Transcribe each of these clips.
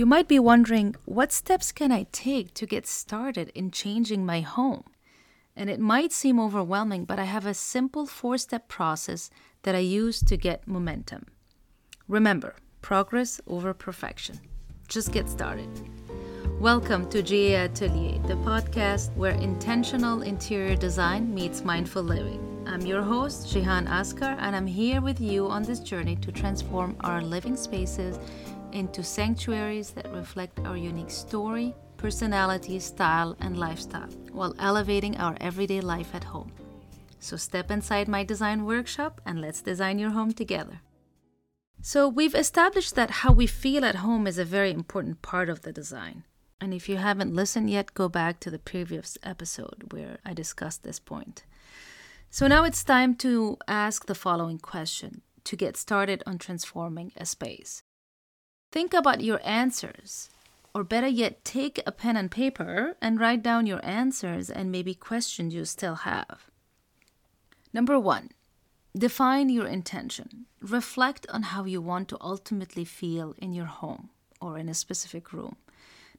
You might be wondering what steps can I take to get started in changing my home? And it might seem overwhelming, but I have a simple four step process that I use to get momentum. Remember, progress over perfection. Just get started. Welcome to GA Atelier, the podcast where intentional interior design meets mindful living. I'm your host, Jihan Askar, and I'm here with you on this journey to transform our living spaces into sanctuaries that reflect our unique story, personality, style, and lifestyle while elevating our everyday life at home. So step inside my design workshop and let's design your home together. So, we've established that how we feel at home is a very important part of the design. And if you haven't listened yet, go back to the previous episode where I discussed this point. So, now it's time to ask the following question to get started on transforming a space. Think about your answers, or better yet, take a pen and paper and write down your answers and maybe questions you still have. Number one, define your intention. Reflect on how you want to ultimately feel in your home or in a specific room.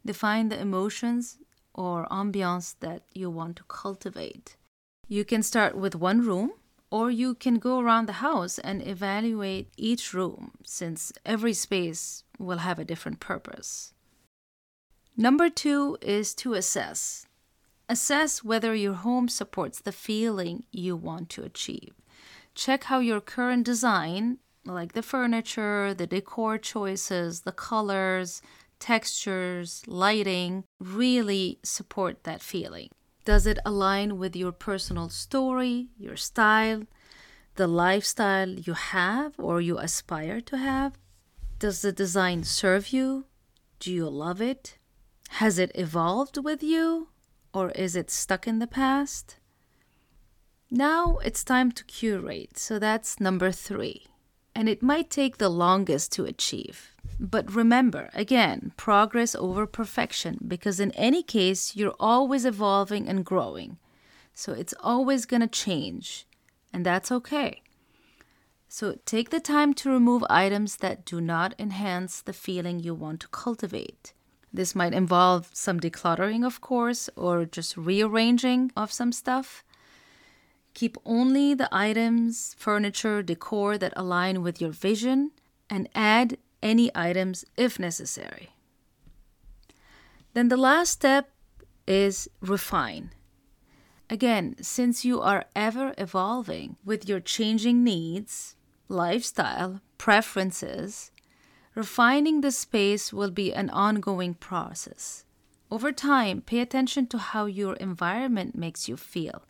Define the emotions or ambiance that you want to cultivate. You can start with one room or you can go around the house and evaluate each room since every space will have a different purpose. Number two is to assess. Assess whether your home supports the feeling you want to achieve. Check how your current design, like the furniture, the decor choices, the colors, textures, lighting, really support that feeling. Does it align with your personal story, your style, the lifestyle you have or you aspire to have? Does the design serve you? Do you love it? Has it evolved with you? Or is it stuck in the past? Now it's time to curate, so that's number three. And it might take the longest to achieve. But remember, again, progress over perfection, because in any case, you're always evolving and growing. So it's always going to change, and that's okay. So take the time to remove items that do not enhance the feeling you want to cultivate. This might involve some decluttering, of course, or just rearranging of some stuff. Keep only the items, furniture, decor that align with your vision and add any items if necessary. Then the last step is refine. Again, since you are ever evolving with your changing needs, lifestyle, preferences, refining the space will be an ongoing process. Over time, pay attention to how your environment makes you feel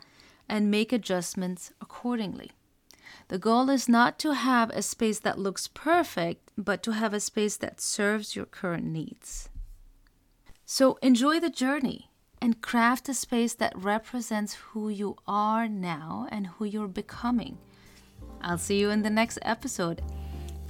and make adjustments accordingly. The goal is not to have a space that looks perfect, but to have a space that serves your current needs. So enjoy the journey and craft a space that represents who you are now and who you're becoming. I'll see you in the next episode.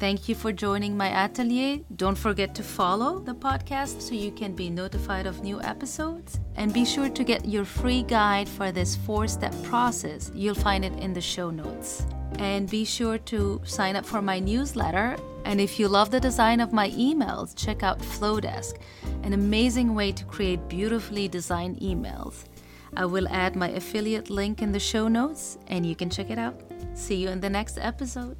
Thank you for joining my atelier. Don't forget to follow the podcast so you can be notified of new episodes. And be sure to get your free guide for this four step process. You'll find it in the show notes and be sure to sign up for my newsletter. And if you love the design of my emails, check out Flodesk, an amazing way to create beautifully designed emails. I will add my affiliate link in the show notes and you can check it out. See you in the next episode.